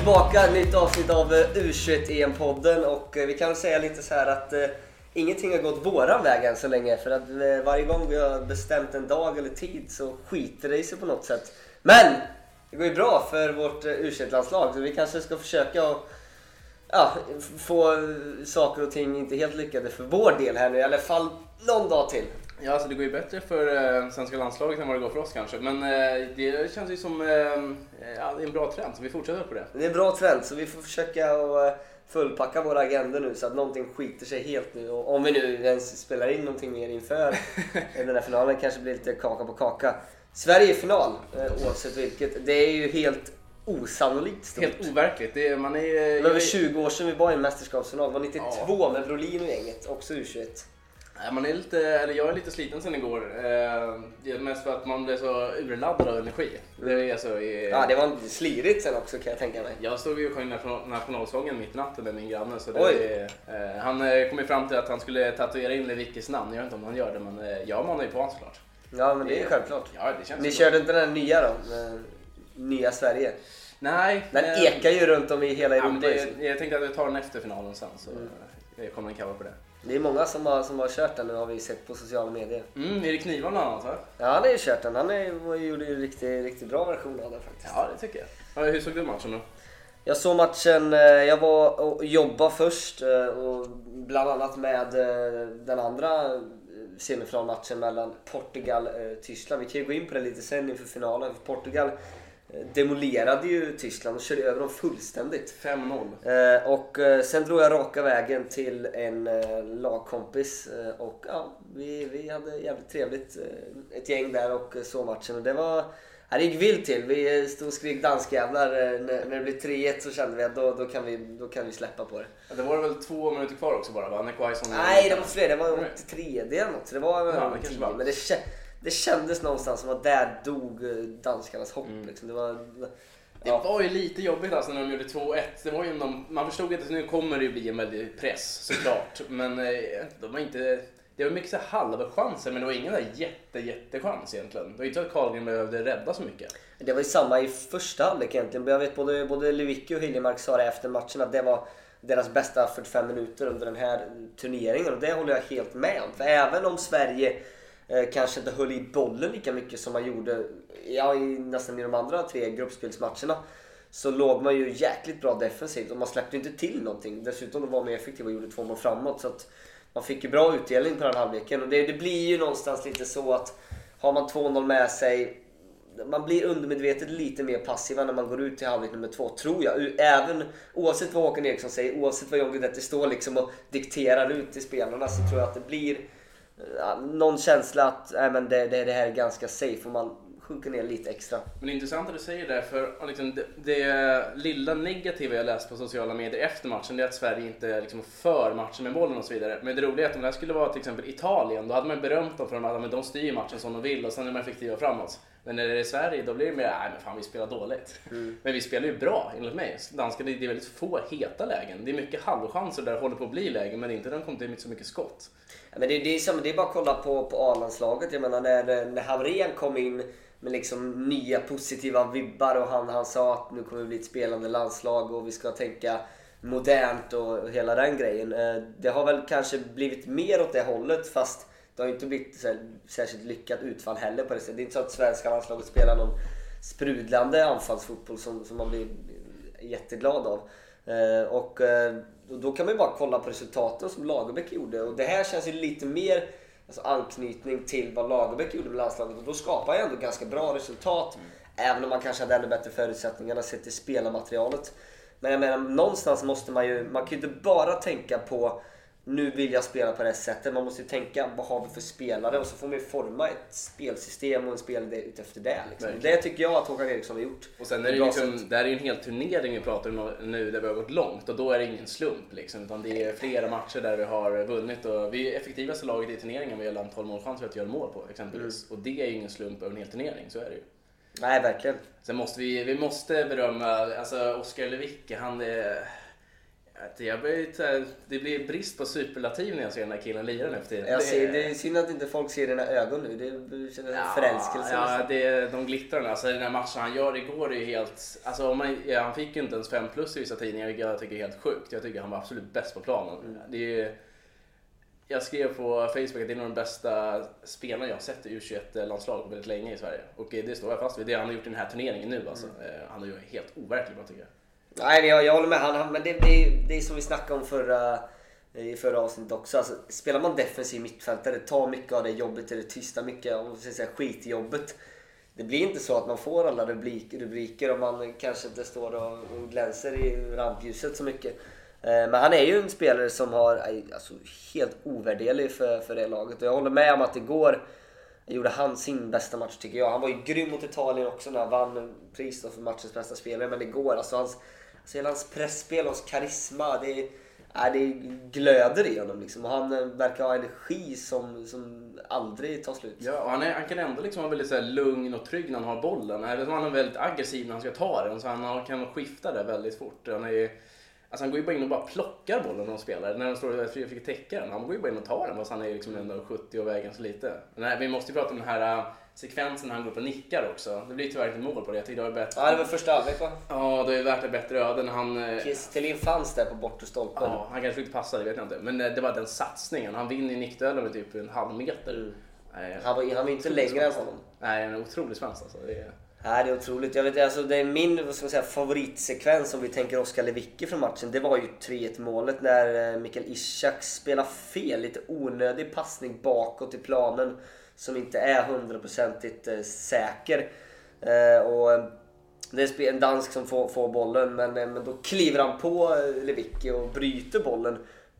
tillbaka, nytt avsnitt av eh, U21-EM-podden e och eh, vi kan säga lite så här att eh, ingenting har gått våran väg än så länge för att eh, varje gång vi har bestämt en dag eller tid så skiter det i sig på något sätt. Men! Det går ju bra för vårt eh, U21-landslag så vi kanske ska försöka att ja, få eh, saker och ting inte helt lyckade för vår del här nu i alla fall någon dag till. Ja, alltså det går ju bättre för eh, svenska landslaget än vad det går för oss kanske. Men eh, det känns ju som eh, ja, det är en bra trend, så vi fortsätter på det. Det är en bra trend så vi får försöka att eh, fullpacka våra agendor nu så att någonting skiter sig helt nu. Och om vi nu ens spelar in någonting mer inför den här finalen kanske blir lite kaka på kaka. Sverige i final eh, oavsett vilket. Det är ju helt osannolikt stort. Helt overkligt. Det är, man är, Det var över 20 år sedan vi var i en mästerskapsfinal. Det var 92 med Brolin och gänget, också U21. Man är lite, eller jag är lite sliten sen igår. Eh, det är mest för att man blev så urladdad av energi. Det är så i, Ja, det var slirigt sen också kan jag tänka mig. Jag stod ju och sjöng national- nationalsången mitt i natten med min granne. Så det, eh, han eh, kom ju fram till att han skulle tatuera in Lewickis namn. Jag vet inte om han gör det, men eh, jag manar ju på honom såklart. Ja, men det är självklart. Ja, det känns Ni körde inte den nya då? Nya Sverige? Nej. Den eh, ekar ju runt om i hela Ja, Europa. men nu. det, jag tänkte att jag tar den efter finalen sen så Mm. kommer en cover på det. Det är många som har, som har kört den nu har vi sett på sociala medier. Mm, är det knivar bland annat va? Ja, han har ju kört den. Han är, gjorde ju en riktigt, riktigt bra version av den faktiskt. Ja, det tycker jag. Ja, hur såg du matchen då? Jag såg matchen, eh, jag var och jobbade först eh, och bland annat med eh, den andra semifinalmatchen mellan Portugal och Tyskland. Vi kan ju gå in på det lite sen inför finalen. För Portugal demolerade ju Tyskland och körde över dem fullständigt. 5-0. Eh, och eh, sen drog jag raka vägen till en eh, lagkompis och och ja, vi, vi hade jävligt trevligt. eh, ett gäng där och eh, såg matchen och det var Ja, det gick vilt till. Vi stod och skrek danskjävlar. eh, När, när det blev 3-1 så kände vi att då, då, kan vi, då kan vi släppa på det. Ja, det var väl två minuter kvar också bara va? När Quaison... Nej, det var fler. Det var 83 det eller något. Så det var Ja, det ja, kanske 10. var. Men det, det kändes någonstans som att där dog eh, danskarnas hopp. Mm. Liksom. Det var... Det var ju lite jobbigt alltså när de gjorde 2-1. Det var ju någon, man förstod att nu kommer det ju bli en väldig press såklart. Men eh, de var inte... Det var mycket så halvchanser men det var ingen där jätte, jättechans egentligen. Det var inte så att Karlgren behövde rädda så mycket. Det var ju samma i första halvlek egentligen. Jag vet både, både Lewicki och Hiljemark sa det efter matchen att det var deras bästa 45 minuter under den här turneringen och det håller jag helt med om. För även om Sverige Eh, kanske inte höll i bollen lika mycket som man gjorde ja, i, nästan i de andra tre gruppspelsmatcherna så låg man ju jäkligt bra defensivt och man släppte inte till någonting. Dessutom var man effektiv och gjorde två mål framåt. Så att man fick ju bra utdelning på den halvleken och det, det blir ju någonstans lite så att har man 2-0 med sig man blir undermedvetet lite mer passiva när man går ut till halvlek nummer två, tror jag. Även oavsett vad Håkan Eriksson säger, oavsett vad John Guidetti står liksom och dikterar ut till spelarna så tror jag att det blir någon känsla att äh, men det, det, det här är ganska safe och man sjunker ner lite extra. Men det är intressant att du säger det, för liksom det, det lilla negativa jag läst på sociala medier efter matchen det är att Sverige inte liksom för matchen med bollen och så vidare. Men det roliga är att om det här skulle vara till exempel Italien, då hade man berömt dem för att de styr matchen som de vill och sen är de effektiva framåt. Men när det är Sverige då blir det mer, nej men fan vi spelar dåligt. Mm. Men vi spelar ju bra enligt mig. Danskarna, det är väldigt få heta lägen. Det är mycket halvchanser där det håller på att bli lägen men inte när de kommer till så mycket skott men det, det, är som, det är bara att kolla på, på A-landslaget. Jag menar när, när Hamrén kom in med liksom nya positiva vibbar och han, han sa att nu kommer vi bli ett spelande landslag och vi ska tänka modernt och hela den grejen. Eh, det har väl kanske blivit mer åt det hållet fast det har inte blivit så särskilt lyckat utfall heller på det sättet. Det är inte så att svenska landslaget spelar någon sprudlande anfallsfotboll som, som man blir jätteglad av. Eh, och eh, då kan man ju bara kolla på resultaten som Lagerbäck gjorde och det här känns ju lite mer alltså anknytning till vad Lagerbäck gjorde med landslaget och då skapar jag ändå ganska bra resultat. Mm. Även om man kanske hade ännu bättre förutsättningar sett till spelarmaterialet. Men jag menar, någonstans måste man ju, man kan ju inte bara tänka på nu vill jag spela på det här sättet. Man måste ju tänka vad har vi för spelare och så får man ju forma ett spelsystem och en spelidé utefter det. Liksom. Det tycker jag att Håkan Eriksson har gjort. Och sen är det, liksom, det här är ju en hel turnering vi pratar om nu där vi har gått långt och då är det ingen slump liksom. Utan det är flera matcher där vi har vunnit och vi är effektivaste laget i turneringen vad gäller antal målchanser att göra mål på exempelvis. Mm. Och det är ju ingen slump över en hel turnering, så är det ju. Nej, verkligen. Sen måste vi, vi måste berömma, alltså Oskar Lewicki, han är jag börjar, det blir brist på superlativ när jag ser den här killen lira nu för tiden. Jag ser, det är synd att inte folk ser dina ögon nu. Det känner ja, förälskelse. Ja, det, de glittrar. Alltså, den här matchen han gör igår är ju helt... Alltså, man, ja, han fick ju inte ens 5 plus i vissa tidningar, vilket jag tycker är helt sjukt. Jag tycker han var absolut bäst på planen. Mm. Det är, jag skrev på Facebook att det är nog den bästa spelaren jag har sett i U21-landslag väldigt länge i Sverige. Och det står jag fast vid. Det han har gjort i den här turneringen nu alltså. Mm. Eh, han är ju helt overklig bra tycker jag. Nej, jag, jag håller med. Han, men det, det, det är som vi snackade om förra, eh, i förra avsnittet också. Alltså, spelar man defensiv mittfältare, tar mycket av det jobbet, eller tysta mycket av säga, skitjobbet. Det blir inte så att man får alla rubrik, rubriker och man kanske inte står och, och glänser i rampljuset så mycket. Eh, men han är ju en spelare som har eh, alltså, helt ovärderlig för, för det laget. Och jag håller med om att igår gjorde han sin bästa match tycker jag. Han var ju grym mot Italien också när han vann pris för matchens bästa spelare. Men igår, alltså hans så hela hans pressspel och hans karisma. Det, är, det glöder i honom liksom. Och han eh, verkar ha energi som, som aldrig tar slut. Ja, och han, är, han kan ändå liksom vara väldigt så här, lugn och trygg när han har bollen. Eller så han är väldigt aggressiv när han ska ta den. Så han kan skifta det väldigt fort. Han är Alltså han går ju bara in och bara plockar bollen när de spelar. När de står och försöker täcka den. Han går ju bara in och tar den fast han är liksom ändå 70 och vägen så lite. Nej, vi måste ju prata om den här eh, sekvensen när han går upp och nickar också. Det blir tyvärr inte mål på det. Jag tyckte det var bättre. Ja, det var första halvlek va? Ja, det är värt ett bättre öde när han... Eh, Kiese Thelin fanns där på bortre stolpen. Ja, han kanske inte passade, det vet jag inte. Men eh, det var den satsningen. Han vinner nickduellen med typ en halv meter. Mm. Nej, han var, han var inte längre än honom. Nej, en otrolig svensk alltså. Det är... Nej, det är otroligt. Jag vet, alltså, det är min vad ska man säga, favoritsekvens om vi tänker Oskar Lewicki från matchen. Det var ju 3-1 målet när eh, Mikael Ishak spelar fel. Lite onödig passning bakåt i planen som inte är hundraprocentigt eh, säker. Eh, och eh, det är en dansk som får, får bollen men, men då kliver han på Lewicki och bryter bollen.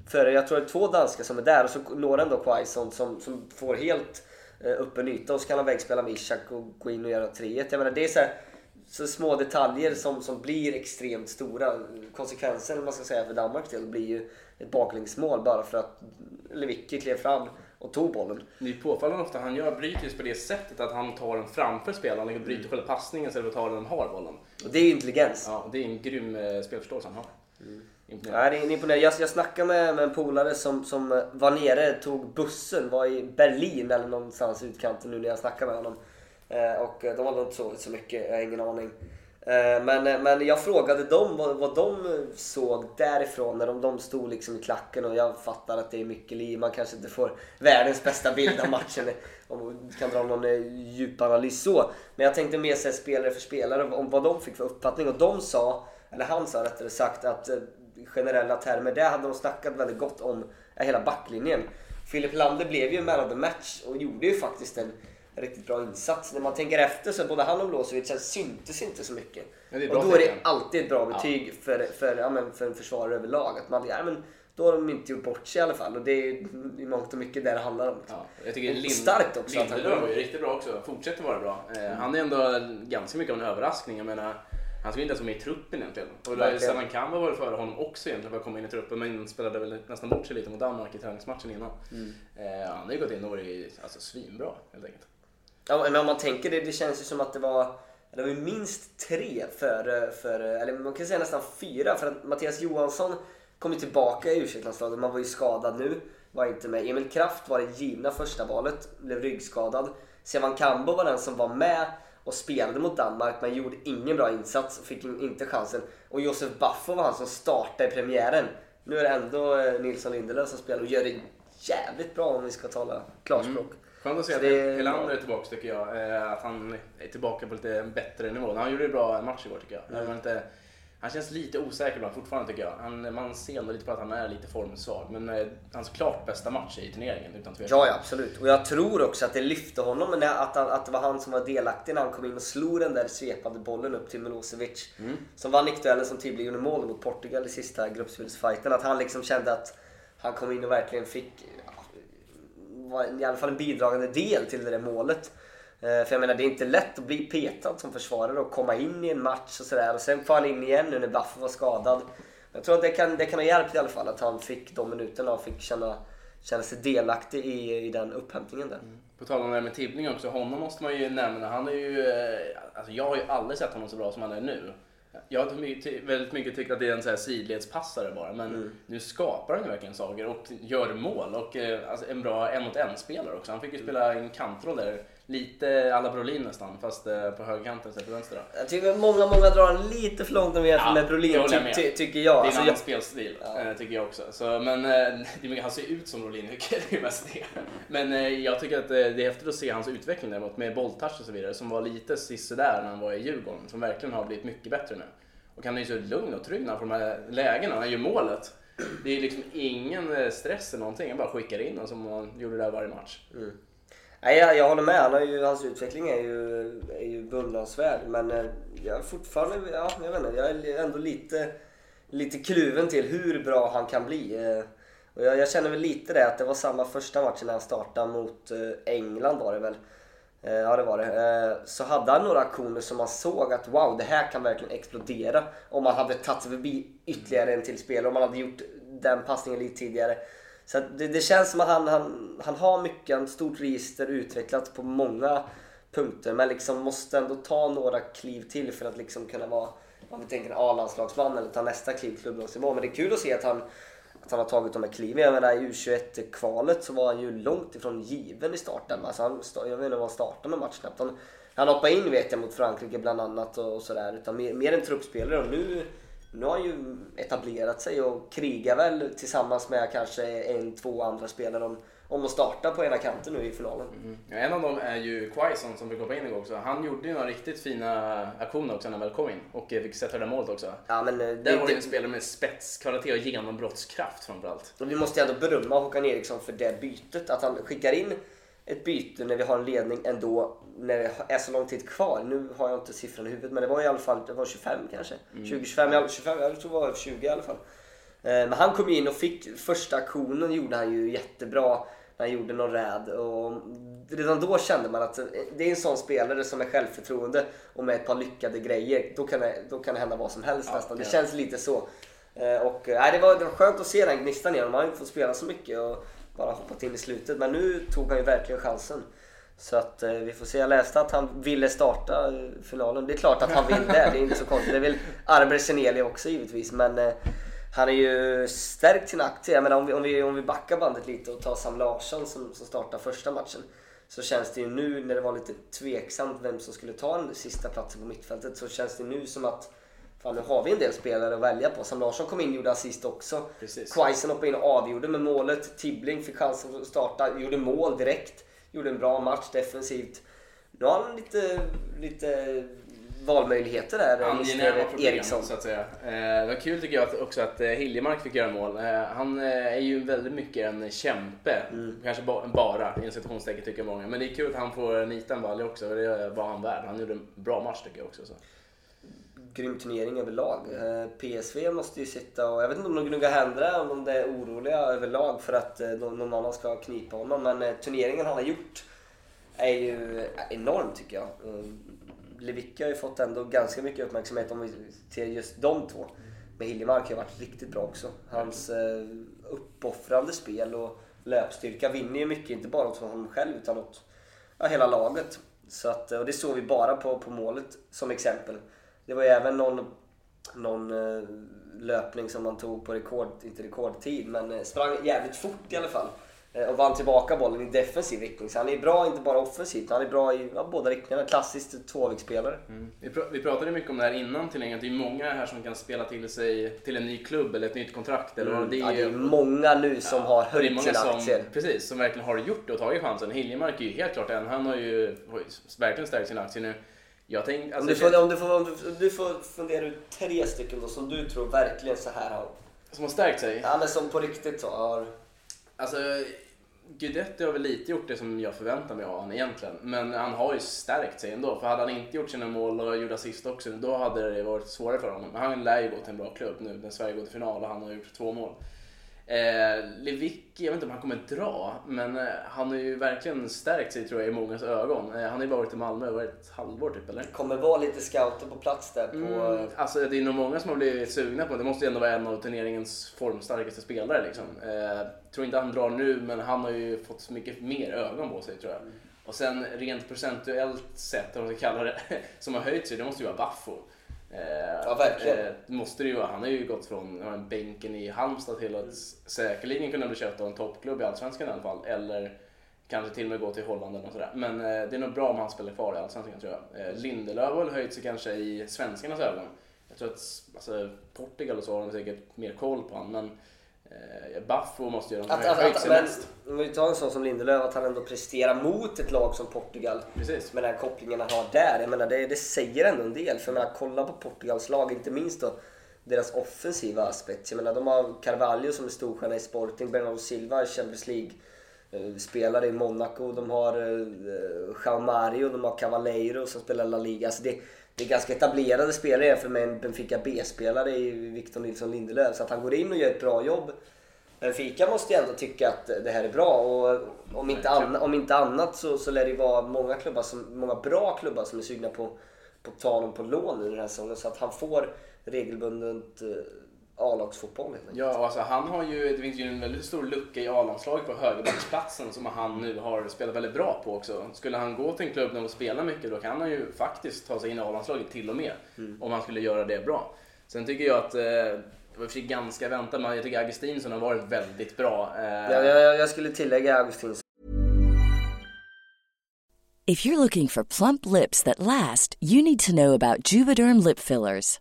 För jag tror det är två danskar som är där och så når ändå Quaison som, som får helt öppen yta och så kan han vägspela med Ishak och gå in och göra 3-1. Jag menar det är så, här, så små detaljer som, som blir extremt stora. Konsekvensen man ska säga för Danmarks del blir ju ett baklängesmål bara för att Lewicki klev fram och tog bollen. Det är påfallande ofta han gör bryter just på det sättet att han tar den framför spelaren och bryter mm. själva passningen istället för att ta den har bollen. Och det är intelligens. Ja, det är en grym eh, spelförståelse han har. Mm. Ja, det är imponerande. Jag, jag snackade med, med en polare som, som var nere, tog bussen, var i Berlin eller någonstans i utkanten nu när jag snackade med honom. Eh, och de hade inte sovit så mycket, jag har ingen aning. Eh, men, eh, men jag frågade dem vad, vad de såg därifrån när de, de stod liksom i klacken och jag fattar att det är mycket liv. Man kanske inte får världens bästa bild av matchen om man kan dra någon eh, djupanalys så. Men jag tänkte mer sig spelare för spelare om vad de fick för uppfattning och de sa, eller han sa rättare sagt att i generella termer, där hade de snackat väldigt gott om hela backlinjen. Filip Lander blev ju man of the match och gjorde ju faktiskt en riktigt bra insats. När man tänker efter så både han och Milosevic syntes inte så mycket. Ja, och då är det alltid ett bra betyg för, för, ja, men för en försvarare överlag. Att man, ja, men, då har de inte gjort bort sig i alla fall. Och det är i mångt och mycket det det handlar om. Ja, jag tycker Lind... starkt också Lindelöf var ju riktigt bra också. Fortsätter vara bra. Eh, Han är ändå ganska mycket av en överraskning. Jag menar, han skulle inte ens vara med i truppen egentligen. Och. Stellan Kamba var före honom också egentligen för att komma in i truppen. Men spelade väl nästan bort sig lite mot Danmark i träningsmatchen innan. Mm. Eh, han har ju gått in och varit alltså, svinbra helt enkelt. Ja, men om man tänker det, det känns ju som att det var det var ju minst tre för, för, eller man kan säga nästan fyra för att Mattias Johansson kom ju tillbaka i u landslaget man var ju skadad nu, var inte med. Emil Kraft var det givna första valet, blev ryggskadad. Sevan Kambo var den som var med och spelade mot Danmark men gjorde ingen bra insats och fick inte chansen. Och Josef Baffo var han som startade i premiären. Nu är det ändå eh, Nilsson Lindelöf som spelar och gör det jävligt bra om vi ska tala klarspråk. Skönt att se att det Helander är tillbaka tycker jag. Eh, Att han är tillbaka på lite bättre nivå. Han gjorde en bra match igår tycker jag. Mm. Inte, han känns lite osäker ibland fortfarande tycker jag. Han, man ser ändå lite på att han är lite formsvag. Men eh, hans klart bästa match i turneringen utan tvekan. Ja, ja, absolut. Och jag tror också att det lyfte honom när, att, han, att det var han som var delaktig när han kom in och slog den där svepande bollen upp till Milosevic. Som vann nickduellen som tydligen gjorde mål mot Portugal i sista gruppspelsfighten. Att han liksom kände att han kom in och verkligen fick var i alla fall en bidragande del till det där målet. Eh, för jag menar det är inte lätt att bli petad som försvarare och komma in i en match och sådär och sen får han in igen nu när Baffo var skadad. Jag tror att det kan, det kan ha hjälpt i alla fall att han fick de minuterna och fick känna, känna sig delaktig i, i den upphämtningen där. Mm. På tal om det här med Tibbling också, honom måste man ju nämna. Han är ju, eh, alltså jag har ju aldrig sett honom så bra som han är nu. Jag har ty- ty- väldigt mycket tyckt att det är en så här sidledspassare bara, men Mm. nu skapar han ju verkligen saker och gör mål. Och eh, alltså en bra en mot en spelare också. Han fick ju spela en kantroll där, lite alla Brolin nästan, fast eh, på högerkanten istället för vänster. Då. Jag tycker många, många drar den lite för långt om Ja, med det Brolin jag ty, ty, tycker Det jag. är en Alltså, annan jag spelstil, Ja. eh, tycker jag också. Så, men eh, det han ser ut som Brolin, det är mest det. Men eh, jag tycker att det är häftigt att se hans utveckling däremot med bolltouch och så vidare, som var lite sisådär när han var i Djurgården, som verkligen har blivit mycket bättre nu. Och han är ju så lugn och trygg när han får de här lägena, han gör målet. Det är liksom ingen stress eller någonting, han bara skickar in och som han gjorde där varje match. Nej, jag, jag håller med. Han har ju, hans utveckling är ju, är ju beundransvärd. Men eh, jag är fortfarande, ja, jag vet inte, jag är ändå lite, lite kluven till hur bra han kan bli. Eh, och jag, jag känner väl lite det att det var samma första matchen när han startade mot eh, England var det väl. Ja det var det. Så hade han några aktioner som man såg att wow det här kan verkligen explodera. Om man hade tagit sig förbi ytterligare en till spelare. Om man hade gjort den passningen lite tidigare. Så att det, det känns som att han, han, han har mycket, ett stort register utvecklat på många punkter. Men liksom måste ändå ta några kliv till för att liksom kunna vara, om vi tänker en A-landslagsman eller ta nästa kliv klubblagsnivå. Men det är kul att se att han, att han har tagit de här kliven. Jag menar i U21-kvalet så var han ju långt ifrån given i starten. Alltså han, jag vet inte var han startade någon match knappt. Han, han hoppade in vet jag mot Frankrike bland annat och, och sådär. Utan mer, mer en truppspelare och nu, nu har han ju etablerat sig och krigar väl tillsammans med kanske en, två andra spelare om, om att starta på ena kanten nu i finalen. Ja, en av dem är ju Quaison som fick hoppa in igår också. Han gjorde ju några riktigt fina aktioner också när han väl kom in och eh, fick sätta det målet också. Ja, men, eh, det, Där var det ju en det, spelare med spetskvalitet och genombrottskraft framförallt. vi måste ju ändå berömma Håkan Eriksson för det bytet. Att han skickar in ett byte när vi har en ledning ändå när det är så lång tid kvar. Nu har jag inte siffran i huvudet men det var i alla fall det var 25 kanske. 20-25, ja, 25, jag tror det var 20 i alla fall. Eh, Men han kom in och fick första aktionen gjorde han ju jättebra. När han gjorde någon räd och redan då kände man att eh, det är en sån spelare som är självförtroende och med ett par lyckade grejer. Då kan det, då kan det hända vad som helst Ja, nästan. Det ja. känns lite så. Eh, Och, nej, det, var, det var skönt att se den gnistan igen. Man har ju inte fått spela så mycket och bara hoppat in i slutet. Men nu tog han ju verkligen chansen. Så att eh, vi får se. Jag läste att han ville starta eh, finalen. Det är klart att han vill det. Det är inte så konstigt. Det vill Arber Seneli också givetvis. Men eh, han är ju stärkt sin aktie. Jag menar, om, vi, om, vi, om vi backar bandet lite och tar Sam Larsson som, som startar första matchen. Så känns det ju nu när det var lite tveksamt vem som skulle ta den sista platsen på mittfältet. Så känns det nu som att Fan, nu har vi en del spelare att välja på. Sam Larsson kom in och gjorde assist också. Quaison hoppade in och avgjorde med målet. Tibbling fick chansen att starta, gjorde mål direkt. Gjorde en bra match defensivt. Nu har han lite, lite valmöjligheter där, Angenäma problem Eriksson. så att säga. Eh, det var kul tycker jag att, också att eh, Hiljemark fick göra mål. Eh, han eh, är ju väldigt mycket en kämpe. Mm. Kanske ba, bara, i en citationstecken tycker många. Men det är kul att han får nita en balja också. Det var han värd. Han gjorde en bra match tycker jag också. Så grym turnering överlag. Eh, PSV måste ju sitta och, jag vet inte om de gnuggar händerna, om de är oroliga överlag för att eh, någon annan ska knipa honom. Men eh, turneringen han har gjort är ju enorm tycker jag. Levicka Lewicki har ju fått ändå ganska mycket uppmärksamhet om vi ser just de två. Men Hiljemark har ju varit riktigt bra också. Hans uppoffrande spel och löpstyrka vinner ju mycket, inte bara åt honom själv utan åt ja, hela laget. Så att, och det såg vi bara på, på målet som exempel. Det var ju även någon, någon eh, löpning som man tog på rekord, inte rekordtid, men eh, sprang jävligt fort i alla fall. Eh, och vann tillbaka bollen i defensiv riktning. Så han är bra inte bara offensivt, han är bra i ja, båda riktningarna. Klassiskt tvåvägsspelare. Vi, pr- vi pratade mycket om det här innan turneringen, att det är många här som kan spela till sig till en ny klubb eller ett nytt kontrakt. Eller vad. det Ja, är det är många nu som har det är höjt sina som, aktier. Precis, som verkligen har gjort det och tagit chansen. Hiljemark är ju helt klart en. Han har ju har ju verkligen stärkt sina aktier nu. Jag tänkte, Om alltså, du, får, om, du får, om du, du får fundera ut tre stycken då som du tror verkligen så här har... som har stärkt sig. Ja men som på riktigt så har... Alltså, Guidetti har väl lite gjort det som jag förväntar mig av honom egentligen. Men han har ju stärkt sig ändå. För hade han inte gjort sina mål och gjort assist också, då hade det varit svårare för honom. Men han lär ju gå till en bra klubb nu när Sverige går till final och han har gjort två mål. Eh, Lewicki, jag vet inte om han kommer dra, men eh, han har ju verkligen stärkt sig tror jag i mångas ögon. Eh, han har ju bara varit i Malmö över ett halvår typ, eller? kommer vara lite scouter på plats där på... Mm, alltså det är nog många som har blivit sugna på det. Det måste ju ändå vara en av turneringens formstarkaste spelare. Liksom. Eh, tror inte han drar nu, men han har ju fått så mycket mer ögon på sig tror jag. Och sen rent procentuellt sett, om man ska kalla det, som har höjt sig, det måste ju vara Baffo. Eh, Ja, verkligen. eh, måste det ju vara. Han har ju gått från bänken i Halmstad till att säkerligen kunna bli köpt av en toppklubb i Allsvenskan i alla fall. Eller kanske till och med gå till Holland eller något sådär. Men eh, det är nog bra om han spelar kvar i Allsvenskan tror jag. Eh, Lindelöf har höjt sig kanske i svenskarnas ögon. Jag tror att alltså, Portugal och så har de säkert mer koll på honom. Men eh, Baffo måste ju ha Att, att, att, men om vi tar en sån som Lindelöf, att han ändå presterar mot ett lag som Portugal. Precis. Med den här kopplingen han har där. Jag menar, det, det säger ändå en del. För menar, kolla på Portugals lag, inte minst då deras offensiva aspekt. Jag menar, de har Carvalho som är storstjärna i Sporting, Bernardo Silva, Champions League eh, spelare i Monaco. De har eh, João Mario, de har Cavaleiro som spelar La Liga. Alltså det, det är ganska etablerade spelare jämfört med en Benfica B-spelare i Victor Nilsson Lindelöf. Så att han går in och gör ett bra jobb. Benfica måste ju ändå tycka att det här är bra och om inte, anna, om inte annat så, så lär det vara många, klubbar som, många bra klubbar som är sugna på, på att ta honom på lån nu den här säsongen så att han får regelbundet eh, A-lagsfotboll helt enkelt. Ja, alltså han har ju, det finns ju en väldigt stor lucka i A-landslaget på högerbacksplatsen som han nu har spelat väldigt bra på också. Skulle han gå till en klubb där och spela mycket då kan han ju faktiskt ta sig in i A-landslaget till och med. Om han skulle göra det bra. Sen tycker jag att, eh, det var för sig ganska väntat, men jag tycker Augustinsson har varit väldigt bra. Eh, Ja, jag, jag skulle tillägga Augustinsson. If you're looking for plump lips that last, you need to know about Juvederm lip fillers.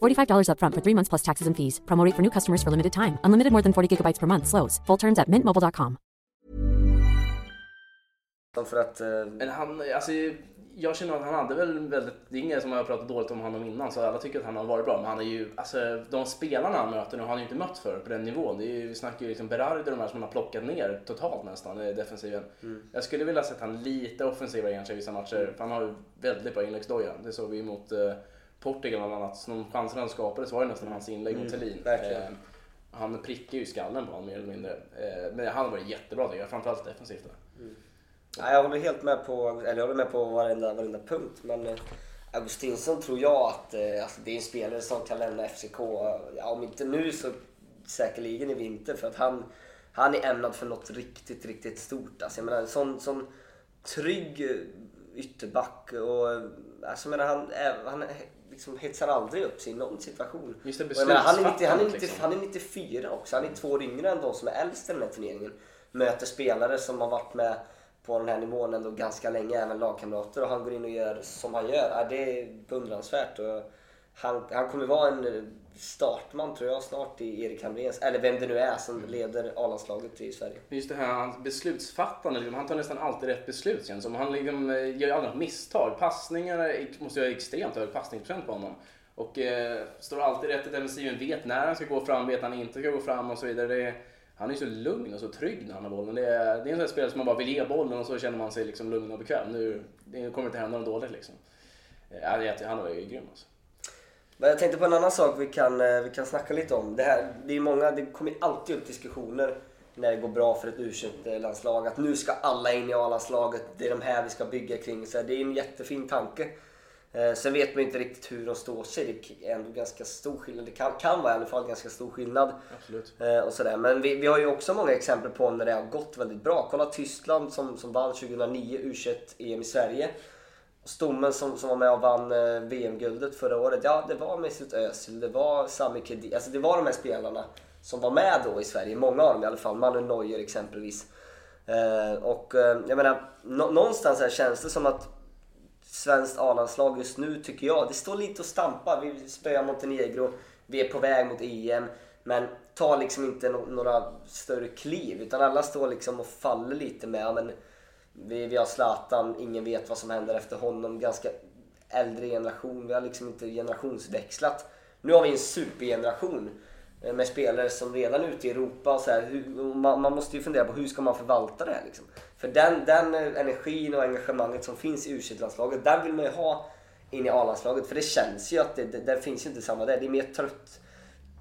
$45 upfront for three months plus taxes and fees. Promo rate for new customers for limited time. Unlimited more than 40 gigabytes per month. Slows. Full terms at mintmobile.com. För att, eh, Men han, alltså, jag känner att han hade väl väldigt, det är ingen som har pratat dåligt om honom innan så alla tycker att han har varit bra. Men han är ju, alltså de spelarna han möter nu har han ju inte mött för på den nivån. Det är ju, vi snackar ju liksom Berardi och de här som han har plockat ner totalt nästan i defensiven. Jag skulle vilja sett han lite offensivare kanske i vissa matcher. För han har ju väldigt bra inläggsdoja. Det såg vi mot eh, Portugal bland annat. Så de chanserna han skapade så var det nästan hans inlägg mot Thelin. verkligen. Eh, han prickar ju skallen på honom mer eller mindre. Eh, men han har varit jättebra tycker jag, framförallt defensivt. Där. Nej, jag håller helt med på, eller jag håller med på varenda, varenda punkt. Men eh, Augustinsson tror jag att eh, alltså, det är en spelare som kan lämna FCK, ja, om inte nu så säkerligen i vinter. För att han, han är ämnad för något riktigt, riktigt stort. Alltså, jag menar, en sån, sån trygg ytterback och alltså, jag menar, han, han liksom hetsar aldrig upp sig i någon situation. Just det, menar, han, är 90, han, är 90, beslutsfattandet, liksom. han är 94 också. Han är två år yngre än de som är äldst i den här turneringen. Möter spelare som har varit med på den här nivån ändå ganska länge, även lagkamrater. Och han går in och gör som han gör. Ja, det är beundransvärt. Och han, han kommer vara en startman tror jag snart i Erik Hamréns, eller vem det nu är som leder A-landslaget i Sverige. Just det här hans beslutsfattande, liksom, han tar nästan alltid rätt beslut känns som. Han liksom, eh, gör ju aldrig något misstag. Passningar är- måste jag ha extremt hög passningsprocent på honom. Och eh, står alltid rätt i defensiven, vet när han ska gå fram, vet när han inte ska gå fram och så vidare. Är, han är ju så lugn och så trygg när han har bollen. Det är, det är en sån spelare som man bara vill ge bollen och så känner man sig liksom lugn och bekväm. Nu det kommer inte hända något dåligt liksom. Eh, han var ju grym alltså. Men jag tänkte på en annan sak vi kan, eh, vi kan snacka lite om. Det, här, det, är många, det kommer alltid upp diskussioner när det går bra för ett u landslag att nu ska alla in i A-landslaget, det är de här vi ska bygga kring. Så det är en jättefin tanke. Eh, sen vet man inte riktigt hur de står sig. Det är ändå ganska stor skillnad. Det kan, kan vara i alla fall ganska stor skillnad. Absolut. Eh, och sådär. Men vi, vi har ju också många exempel på när det har gått väldigt bra. Kolla Tyskland som, som vann 2009 U21-EM i Sverige. Stommen som, som var med och vann eh, VM-guldet förra året. Ja, det var Mesut Özil, det var Sami Khedira. Alltså det var de här spelarna som var med då i Sverige. Många av dem i alla fall. Manuel Neuer exempelvis. Eh, och eh, jag menar, nå- någonstans här känns det som att svenskt A-landslag just nu tycker jag, det står lite och stampar. Vi spöar Montenegro, vi är på väg mot EM. Men tar liksom inte no- några större kliv. Utan alla står liksom och faller lite med, ja, men vi, vi har Zlatan, ingen vet vad som händer efter honom. Ganska äldre generation, vi har liksom inte generationsväxlat. Nu har vi en supergeneration eh, med spelare som redan är ute i Europa. Så här, hur, man, man måste ju fundera på hur ska man förvalta det här liksom. För den, den eh, energin och engagemanget som finns i u landslaget den vill man ju ha in i A-landslaget. För det känns ju att det, det, det finns ju inte samma där. Det är mer trött,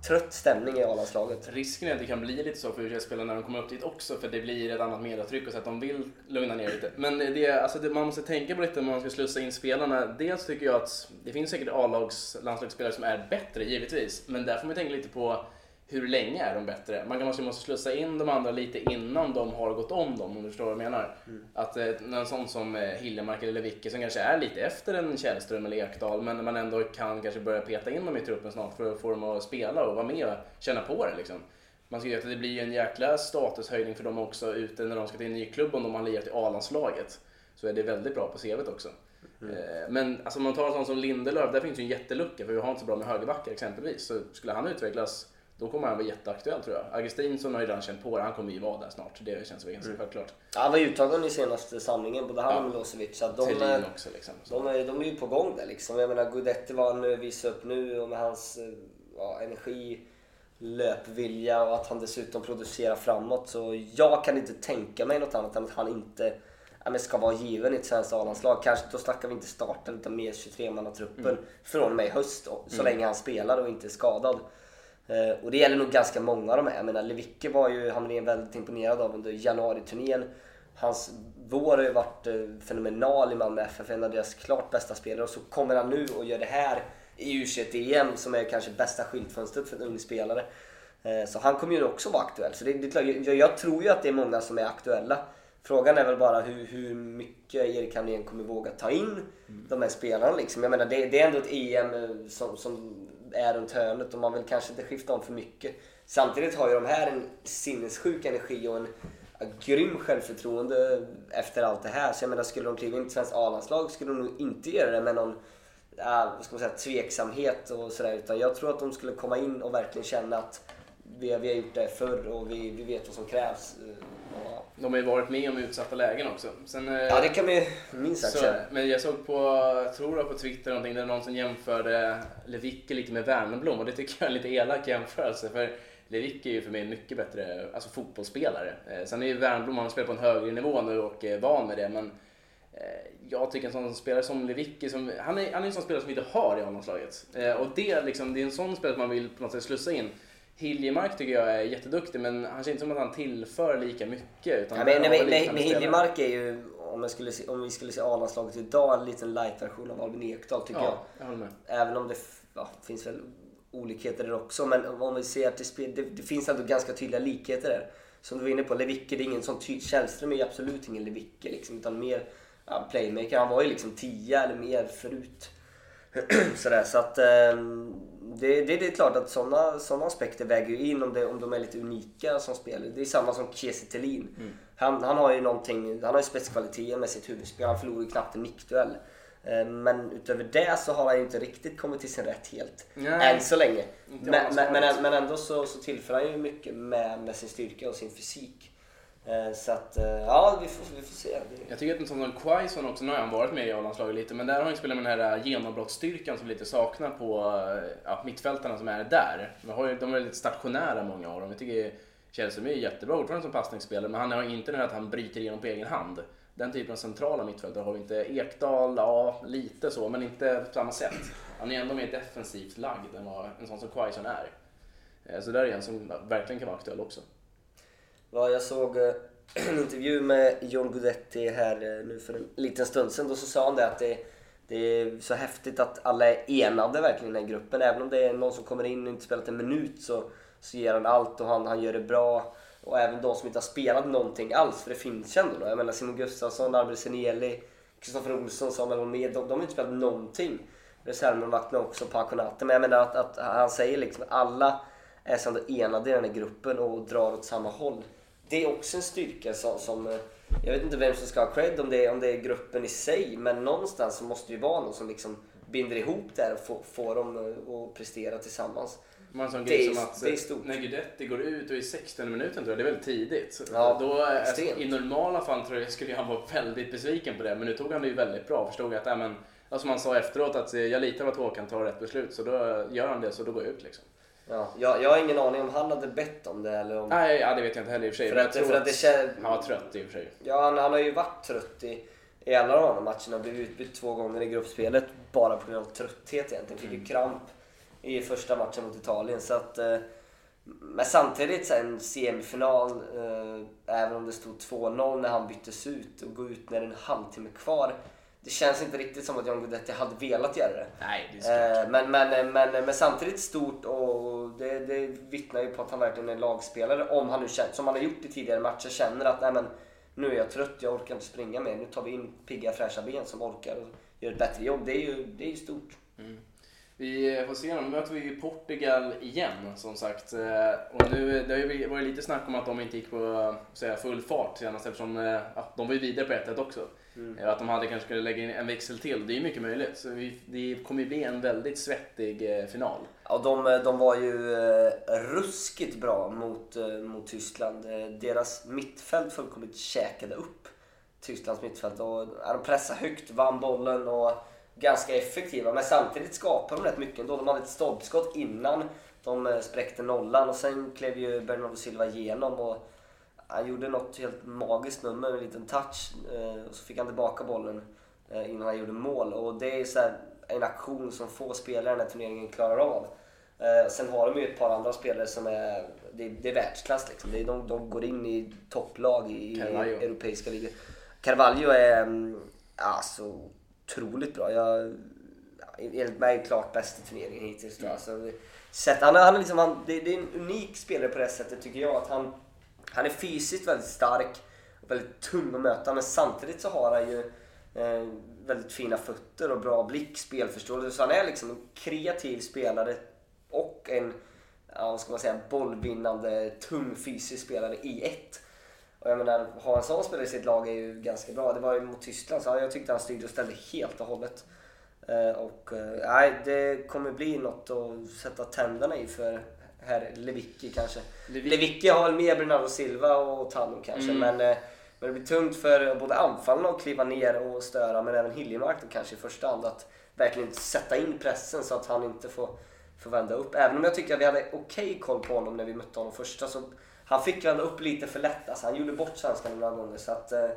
trött stämning i A-landslaget. Risken är att det kan bli lite så för U21-spelarna när de kommer upp dit också för det blir ett annat mediatryck och så att de vill lugna ner lite. Men det, alltså det, man måste tänka på lite när man ska slussa in spelarna. Dels tycker jag att det finns säkert A-landslagsspelare som är bättre givetvis, men där får man tänka lite på hur länge är de bättre? Man kanske måste slussa in de andra lite innan de har gått om dem om du förstår vad jag menar. Att eh, en sån som eh, Hiljemark eller Lewicki som kanske är lite efter en Källström eller Ekdal men man ändå kan kanske börja peta in dem i truppen snart för att få dem att spela och vara med och känna på det liksom. Man ska ju att det blir en jäkla statushöjning för dem också ute när de ska till en ny klubb om de har lirat i A-landslaget. Så är det väldigt bra på CVt också. Eh, Men alltså, om man tar en sån som Lindelöf, där finns ju en jättelucka för vi har inte så bra med högerbackar exempelvis. Så skulle han utvecklas, då kommer han vara jätteaktuell tror jag. Augustinsson har ju redan känt på det, han kommer ju vara där snart. Det känns väl ganska självklart. Ja, han var ju uttagen i senaste samlingen, både han och Ja. Milosevic. Så de, eh, också liksom. Så. de, är, de är ju på gång där liksom. Jag menar Guidetti var han visade upp nu och med hans eh, ja, energi, löpvilja och att han dessutom producerar framåt. Så jag kan inte tänka mig något annat än att han inte men ska vara given i ett svenskt A-landslag. Kanske då snackar vi inte starten utan mer 23-mannatruppen från och med i höst. och- Så länge han spelar och inte är skadad. Eh, och det gäller nog ganska många av de här. Jag menar Lewicki var ju Hamrén väldigt imponerad av under januari-turnén. Hans vår har ju varit eh, fenomenal i Malmö FF, en av deras klart bästa spelare. Och så kommer han nu och gör det här i U21-EM som är kanske bästa skyltfönstret för en ung spelare. Eh, så han kommer ju också vara aktuell. Så det, det jag, jag tror ju att det är många som är aktuella. Frågan är väl bara hur, hur mycket Erik Hamrén kommer våga ta in mm. de här spelarna. Liksom. Jag menar, det, det, är ändå ett EM som, som är runt hörnet och man vill kanske inte skifta om för mycket. Samtidigt har ju de här en sinnessjuk energi och en grym självförtroende efter allt det här. Så jag menar, skulle de kliva in i svenskt A-landslag skulle de nog inte göra det med någon äh, ska man säga, tveksamhet och sådär. Utan jag tror att de skulle komma in och verkligen känna att vi, vi har gjort det förr och vi, vi vet vad som krävs. Eh, de har ju varit med om utsatta lägen också. Sen, eh, ja, det kan vi minst sagt säga. Men jag såg på, jag tror det på Twitter någonting, där någon som jämförde Lewicki lite med Wernbloom och det tycker jag är en lite elak jämförelse. För Lewicki är ju för mig en mycket bättre alltså fotbollsspelare. Eh, sen är ju Wernbloom, han spelar på en högre nivå nu och är van med det. Men eh, jag tycker en sån spelare som Lewicki, som, han, är, han är en sån spelare som vi inte har i A-landslaget. Och det, liksom, det är en sån spelare som man vill på något sätt slussa in. Hiljemark tycker jag är jätteduktig men han känns inte som att han tillför lika mycket. Utan ja, men, nej, nej, men Hiljemark är ju, om, jag skulle se, om vi skulle se A-landslaget idag, en liten light-version av Albin Ekdal tycker ja, jag. jag. Även om det ja, finns väl olikheter där också. Men om vi ser till spel, det, det finns ändå ganska tydliga likheter där. Som du var inne på, Lewicki, det är ingen sån tydlig... Källström är ju absolut ingen Lewicki liksom, utan mer ja, playmaker. Han var ju liksom 10 eller mer förut. Sådär, så att um, det, det, det, är klart att sådana såna aspekter väger ju in om, det, om de är lite unika som spelare. Det är samma som Kiese Thelin. Mm. Han, han har ju någonting, han har ju spetskvaliteter med sitt huvudspel. Han förlorar ju knappt en nickduell. Eh, men utöver det så har han ju inte riktigt kommit till sin rätt helt. Nej. Än så länge. Men, men, men, men, ändå så, så tillför han ju mycket med, med sin styrka och sin fysik. Eh, så att, eh, ja vi får, vi får se. Jag tycker att en sån som Quaison också, nu har han varit med i A-landslaget lite, men där har han ju spelat med den här eh, genombrottsstyrkan som vi lite saknar på ja, mittfältarna som är där. De, har ju, de är lite stationära många av dem. Jag tycker Källström är jättebra fortfarande som passningsspelare, men han har inte den här att han bryter igenom på egen hand. Den typen av centrala mittfältare har vi inte. Ekdal, ja lite så, men inte på samma sätt. Han är ändå mer defensivt lagd än vad en sån som Quaison är. Så där är en som verkligen kan vara aktuell också. Ja, jag såg eh, en intervju med John Guidetti här eh, nu för en liten stund sedan. Då så sa han det att det, det är så häftigt att alla är enade verkligen i den här gruppen. Även om det är någon som kommer in och inte spelat en minut så, så ger han allt och han, han gör det bra. Och även de som inte har spelat någonting alls, för det finns ju ändå. Jag menar Simon Gustafsson, Albert Seneli, Kristoffer Olsson, Samuel Holmér, de, de har inte spelat någonting. Reservmålvakterna också, Paconate. Men jag menar att, att han säger liksom alla är så enade i den här gruppen och drar åt samma håll det är också en styrka som, som eh, jag vet inte vem som ska ha cred om det, är, om det är gruppen i sig men någonstans så måste det ju vara någon som liksom binder ihop det här och får, får dem eh, att prestera tillsammans. Man sån det, är, som att, är. När Guidetti går ut och i 16 minuten tror jag, det är väldigt tidigt. Ja, då, alltså, I normala fall tror jag skulle han vara väldigt besviken på det men nu tog han det ju väldigt bra. Förstod att, äh, men, som han sa efteråt att jag litar på att Håkan tar rätt beslut så då gör han det så då går jag ut liksom. Ja, jag, jag har ingen aning om han hade bett om det eller om... Nej, ja, det vet jag inte heller i och för sig. För att, för att det kän... Han var trött i och för sig. Ja, han, han har ju varit trött i, i alla de här matcherna. Blivit utbytt två gånger i gruppspelet bara på grund av trötthet egentligen. Fick ju mm. kramp i första matchen mot Italien. Så att, eh, men samtidigt så en semifinal, eh, även om det stod 2-0 när han byttes ut och gå ut när det är en halvtimme kvar det känns inte riktigt som att John Guidetti hade velat göra det. Nej, det är eh, men, men, men, men samtidigt stort och det, det vittnar ju på att han verkligen är lagspelare. Om han nu känner, som han har gjort i tidigare matcher, känner att nej, men, nu är jag trött, jag orkar inte springa mer. Nu tar vi in pigga fräscha ben som orkar och gör ett bättre jobb. Det är ju, det är ju stort. Mm. Vi får se, nu möter vi Portugal igen som sagt. Eh, och nu, det har ju varit lite snack om att de inte gick på säga, full fart senast eftersom eh, ja, de var ju vidare på 1 också. Mm. Att de hade kanske skulle lägga in en växel till, det är ju mycket möjligt. Så vi, det kommer ju bli en väldigt svettig eh, final. Ja, de, de var ju eh, ruskigt bra mot, eh, mot Tyskland. Eh, deras mittfält fullkomligt käkade upp Tysklands mittfält. Och, de pressade högt, vann bollen och ganska effektiva. Men samtidigt skapade de rätt mycket ändå. De hade ett stolpskott innan de eh, spräckte nollan och sen klev ju Bernardo Silva igenom och han gjorde något helt magiskt nummer, en liten touch. Och så fick han tillbaka bollen innan han gjorde mål. Och det är så en aktion som få spelare i den här turneringen klarar av. Sen har de ju ett par andra spelare som är, det är, det är världsklass liksom. Det är, de, de går in i topplag i Carvalho. europeiska ligor. Carvalho är mm, alltså otroligt bra. Jag ja, enligt mig klart bästa turneringen hittills. Då. Alltså, sätt, han, han är liksom, han, det, det är en unik spelare på det sättet tycker jag. Att han, han är fysiskt väldigt stark och väldigt tung att möta men samtidigt så har han ju eh, väldigt fina fötter och bra blick, spelförståelse. Så han är liksom en kreativ spelare och en ja, ska man säga, bollvinnande, tung fysisk spelare i ett. Och jag menar, ha en sån spelare i sitt lag är ju ganska bra. Det var ju mot Tyskland, så jag tyckte han styrde och ställde helt och hållet. Eh, och eh, nej, det kommer bli något att sätta tänderna i för herr Lewicki kanske. Lewicki har väl mer Bernardo Silva och Tano kanske, Mm. men, eh, men det blir tungt för både anfallarna att kliva ner och störa, men även Hiljemark då kanske i första hand att verkligen sätta in pressen så att han inte får, får vända upp. Även om jag tycker att vi hade okej koll på honom när vi mötte honom första så han fick vända upp lite för lätt. Alltså, han gjorde bort svenskarna några gånger så att eh,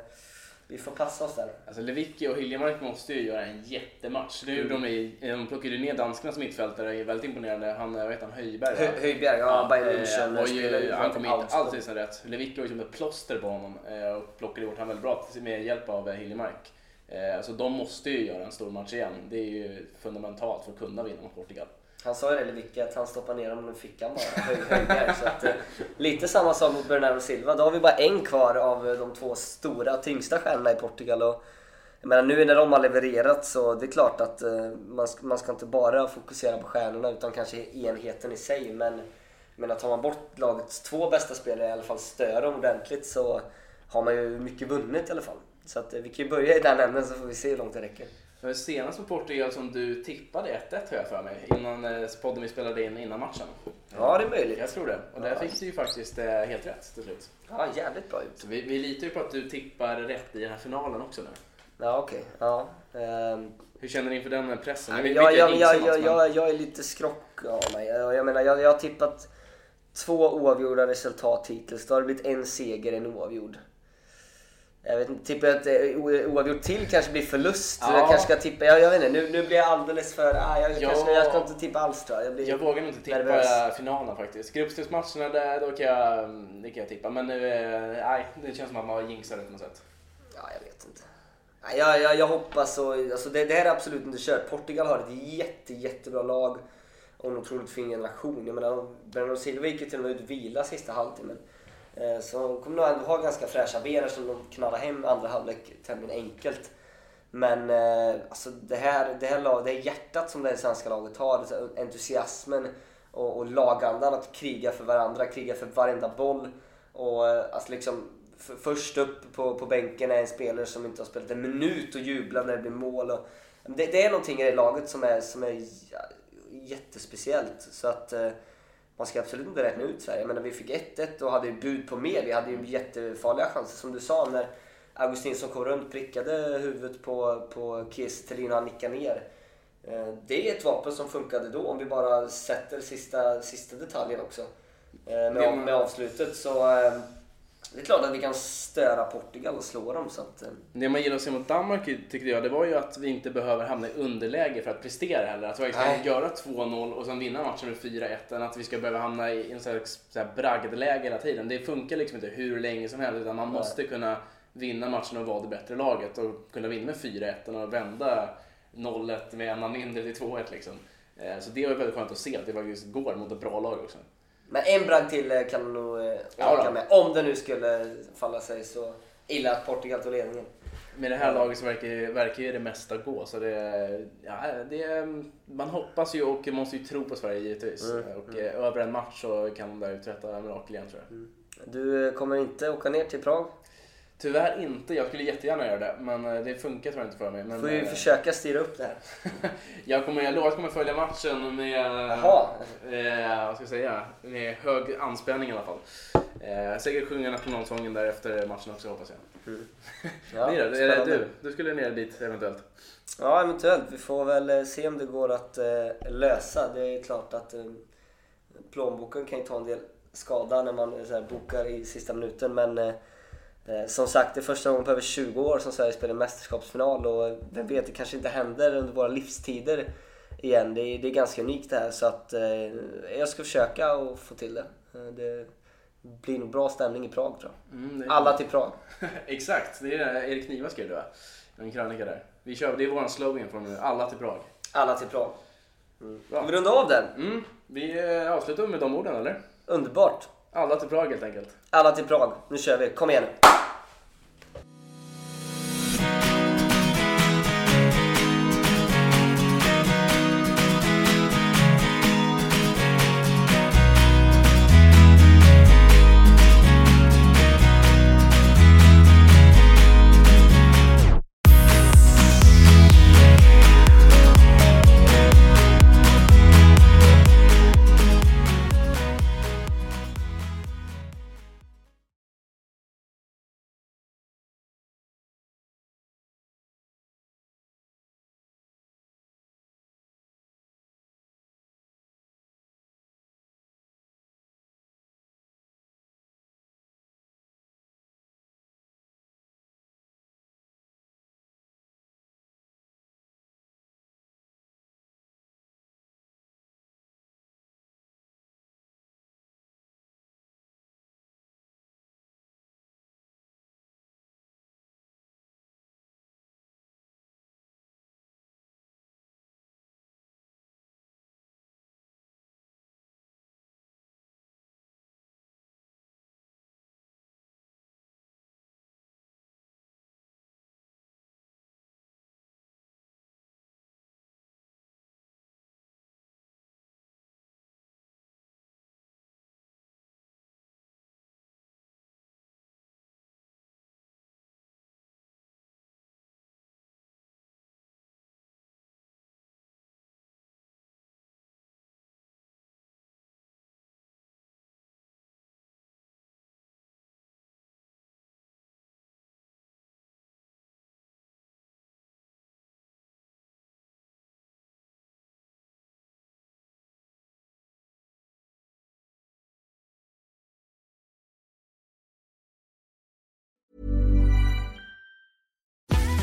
vi får passa oss där. Alltså Lewicki och Hiljemark måste ju göra en jättematch. Det gjorde de i, de plockade ju ner danskarnas mittfältare, är väldigt imponerande. Han, vad heter han, Höjberg? Hö- Höjbjerg, ja, Bayern eh, München. han kom inte alls till sin rätt. Lewicki var ju som ett plåster på honom eh, och plockade bort han väldigt bra med hjälp av eh, Hiljemark. Så de måste ju göra en stor match igen. Det är ju fundamentalt för att kunna vinna mot Portugal. Han sa ju det Lewicki att han stoppar ner honom i fickan bara. Höj, så att, eh, lite samma sak mot Bernardo Silva. Då har vi bara en kvar av eh, de två stora, tyngsta stjärnorna i Portugal. Och, jag menar, nu när de har levererat så det är klart att eh, man, ska, man ska inte bara fokusera på stjärnorna utan kanske enheten i sig. Men, men tar man bort lagets två bästa spelare, i alla fall stör dem ordentligt, så har man ju mycket vunnit i alla fall. Så att, vi kan ju börja i den änden så får vi se hur långt det räcker. Senast på Portugal som du tippade 1-1 har jag för mig, innan eh, podden vi spelade in innan matchen. Ja, det är möjligt. Jag tror det. Och där fick du ju faktiskt eh, helt rätt till slut. Ja, jävligt bra ut. Vi, vi litar ju på att du tippar rätt i den här finalen också nu. Ja, okej. Ja. ehm, Hur känner du inför den pressen? Vet jag, jag jag, jag, jag, jag, är lite skrock av mig. Jag, jag menar, jag, jag har tippat två oavgjorda resultat hittills. Då har det blivit en seger, en oavgjord. Jag vet inte, tippar jag att eh, oavgjort till kanske blir förlust. Ja. Jag kanske ska tippa, jag, jag vet inte, nu, nu blir jag alldeles för... Ah, jag, Ja. kanske, jag ska inte tippa alls tror jag. Jag, blir Jag vågar inte tippa nervös. finalen faktiskt. Gruppspelsmatcherna där, då kan jag, det kan jag tippa. Men nu, eh, nej, det känns som att man har jinxat det på något sätt. Ja, jag vet inte. Jag, jag, jag hoppas och, alltså det, det här är absolut inte kört. Portugal har ett jätte, jättebra lag och en otroligt fin generation. Jag menar, Bernardo Silva gick ju till och med ut och vila sista halvtimmen. Eh, så de kommer nog ändå ha ganska fräscha ben som de knallar hem andra halvlek tämligen enkelt. Men eh, alltså det här, det här, lag, det här hjärtat som det svenska laget har, entusiasmen och, och lagandan att kriga för varandra, kriga för varenda boll. Och eh, alltså liksom för, först upp på, på bänken är en spelare som inte har spelat en minut och jublar när det blir mål. Och, det, det är någonting i det laget som är, som är jättespeciellt. Så att eh, man ska absolut inte räkna ut Sverige. Men när vi fick 1-1 och hade ju bud på mer, vi hade ju jättefarliga chanser som du sa när Augustinsson kom runt, prickade huvudet på, på Kiese Thelin och han nickade ner. Eh, Det är ett vapen som funkade då om vi bara sätter sista, sista detaljen också. Eh, Med, med avslutet så eh, det är klart att vi kan störa Portugal och slå dem. Så att, eh, Det man gillar att se mot Danmark tyckte jag, det var ju att vi inte behöver hamna i underläge för att prestera heller. Att vi Nej. göra 2-0 och sen vinna matchen med 4-1 än att vi ska behöva hamna i en slags bragdläge hela tiden. Det funkar liksom inte hur länge som helst utan man måste kunna vinna matchen och vara det bättre laget och kunna vinna med 4-1 och vända 0-1 med en man mindre till 2-1 liksom. Eh, Så det var väldigt skönt att se att det faktiskt går mot ett bra lag också. Men en bragd till eh, kan de nog eh, Ja orka med. Om det nu skulle falla sig så illa att Portugal tog ledningen. Med det här laget så verkar, verkar ju det mesta gå. Så det, ja, det, man hoppas ju och måste ju tro på Sverige givetvis. Och eh, över en match så kan de där uträtta mirakel igen tror jag. Du eh, kommer inte åka ner till Prag? Tyvärr inte. Jag skulle jättegärna göra det. Men eh, det funkar jag inte för mig. Men, får ju eh, försöka styra upp det här. jag, kommer, jag lovar att jag kommer följa matchen med, eh, vad ska jag säga, med hög anspänning i alla fall. Eh, säkert sjunga nationalsången där efter matchen också hoppas jag. Ja, det är det. spännande. Du, du skulle ner dit eventuellt. Ja, eventuellt. Vi får väl eh, se om det går att eh, lösa. Det är klart att eh, plånboken kan ju ta en del skada när man här, bokar i sista minuten. Men som sagt, det är första gången på över 20 år som Sverige spelar mästerskapsfinal. Och eh, vem vet, det kanske inte händer under våra livstider igen. Det är, det är ganska unikt det här. Så att eh, jag ska försöka att få till det. Eh, Det blir nog bra stämning i Prag tror jag. Mm, Alla till Prag. Exakt, det är det Erik Niva skrev va? En krönika där. Vi kör, det är vår slogan från nu, alla till Prag. Alla till Prag. Bra. Ska vi runda av den? Mm, vi eh, avslutar med de orden eller? Underbart. Alla till Prag helt enkelt. Alla till Prag. Nu kör vi. Kom igen